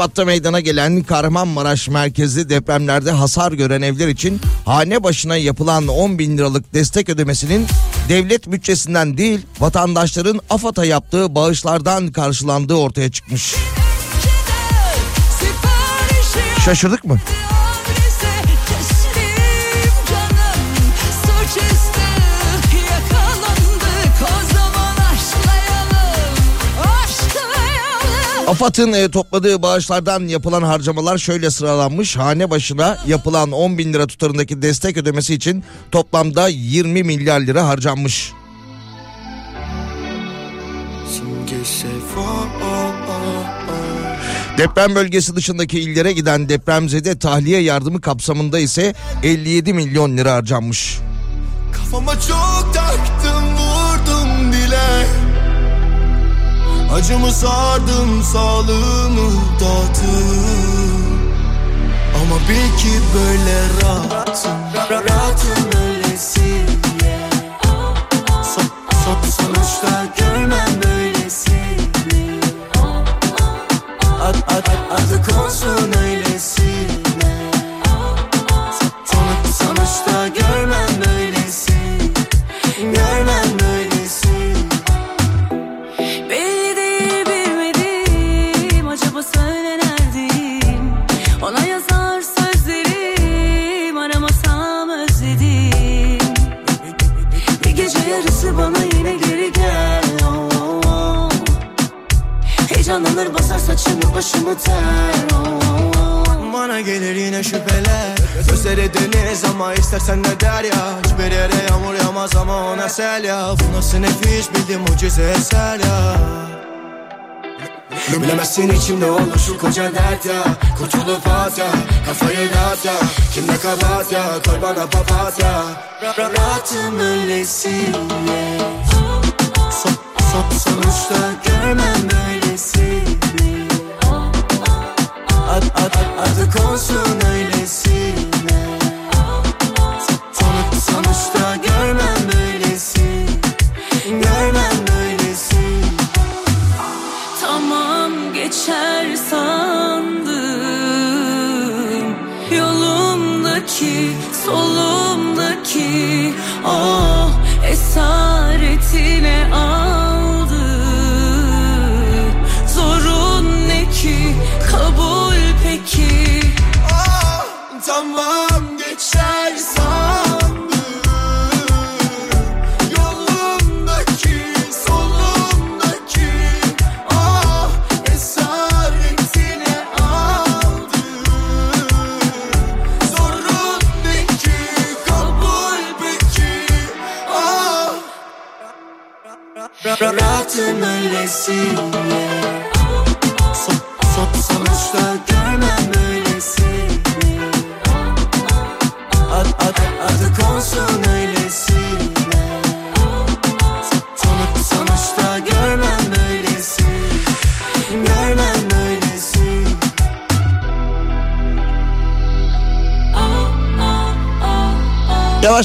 Şubat'ta meydana gelen Kahramanmaraş merkezli depremlerde hasar gören evler için hane başına yapılan 10 bin liralık destek ödemesinin devlet bütçesinden değil vatandaşların AFAD'a yaptığı bağışlardan karşılandığı ortaya çıkmış. Şaşırdık mı? AFAD'ın e, topladığı bağışlardan yapılan harcamalar şöyle sıralanmış. Hane başına yapılan 10 bin lira tutarındaki destek ödemesi için toplamda 20 milyar lira harcanmış. Oh, oh, oh. Deprem bölgesi dışındaki illere giden depremzede tahliye yardımı kapsamında ise 57 milyon lira harcanmış. Kafama çok taktım vurdum dile Acımı sardım sağlığımı dağıttım. Ama bil ki böyle rahatım Ra- Rahatım öylesine so- so- Sonuçta görmem böylesini ad, ad, adı konsun Heyecanlanır basar saçımı başımı ter. Oh. Bana gelir yine şüpheler. Gözleri deniz ama istersen ne der ya. Hiçbir yere yağmur yağmaz ama ona sel ya. Bu nasıl nefis bildim mucize eser ya. Bilemezsin içimde olur şu koca dert ya. Kurtulup at ya Kafayı dağıt ya. Kimde kabahat ya Koy bana papatya Ra- ra- Rahatım öylesine. So- so- Sonuçta görmem böylesini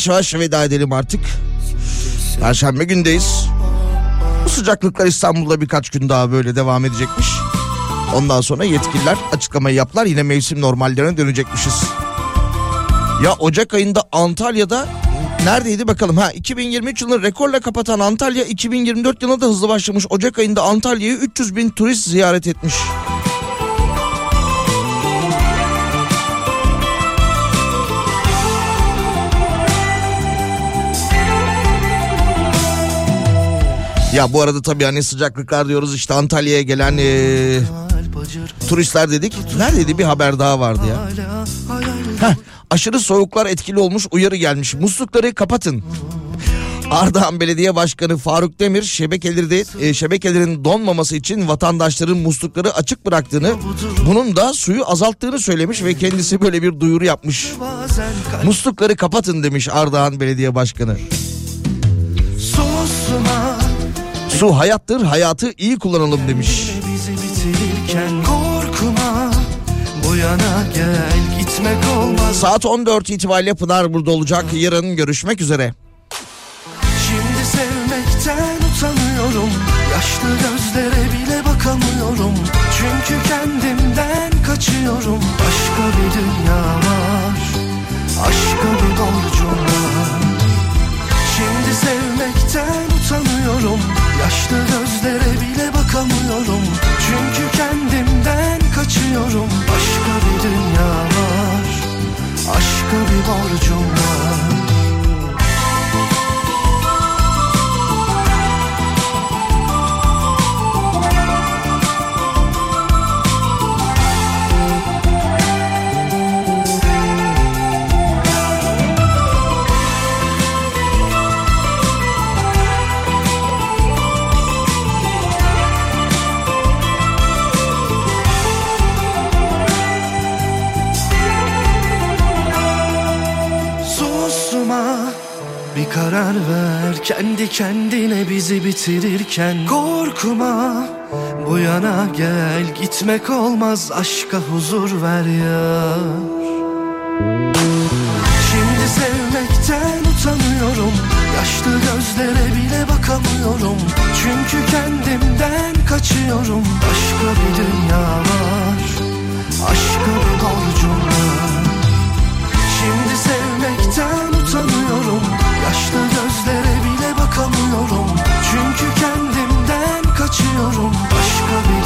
Yavaş yavaş veda edelim artık. Perşembe gündeyiz. Bu sıcaklıklar İstanbul'da birkaç gün daha böyle devam edecekmiş. Ondan sonra yetkililer açıklamayı yaptılar. Yine mevsim normallerine dönecekmişiz. Ya Ocak ayında Antalya'da neredeydi bakalım. Ha 2023 yılını rekorla kapatan Antalya 2024 yılına da hızlı başlamış. Ocak ayında Antalya'yı 300 bin turist ziyaret etmiş. Ya bu arada tabii hani sıcaklıklar diyoruz işte Antalya'ya gelen eee, turistler dedik. Neredeydi bir haber daha vardı ya. Heh, aşırı soğuklar etkili olmuş uyarı gelmiş. Muslukları kapatın. Ardahan Belediye Başkanı Faruk Demir şebekeleri e, şebekelerin donmaması için vatandaşların muslukları açık bıraktığını, bunun da suyu azalttığını söylemiş ve kendisi böyle bir duyuru yapmış. Muslukları kapatın demiş Ardahan Belediye Başkanı. Su hayattır, hayatı iyi kullanalım demiş. bizi bitirirken korkma Bu yana gel gitmek olmaz Saat 14 itibariyle Pınar burada olacak. Yarın görüşmek üzere. Şimdi sevmekten utanıyorum Yaşlı gözlere bile bakamıyorum Çünkü kendimden kaçıyorum Başka bir dünya var Aşka bir borcum var Şimdi sevmekten utanıyorum Yaşlı gözlere bile bakamıyorum. Çünkü kendimden kaçıyorum. Başka bir dünya var. Aşka bir borcum var karar ver. Kendi kendine bizi bitirirken Korkma. Bu yana gel Gitmek olmaz. Aşka huzur ver ya. Şimdi sevmekten utanıyorum. Yaşlı gözlere bile bakamıyorum. Çünkü kendimden kaçıyorum. Başka bir dünya var. Aşka bir borcum var. Bakamıyorum çünkü kendimden kaçıyorum. Başka bir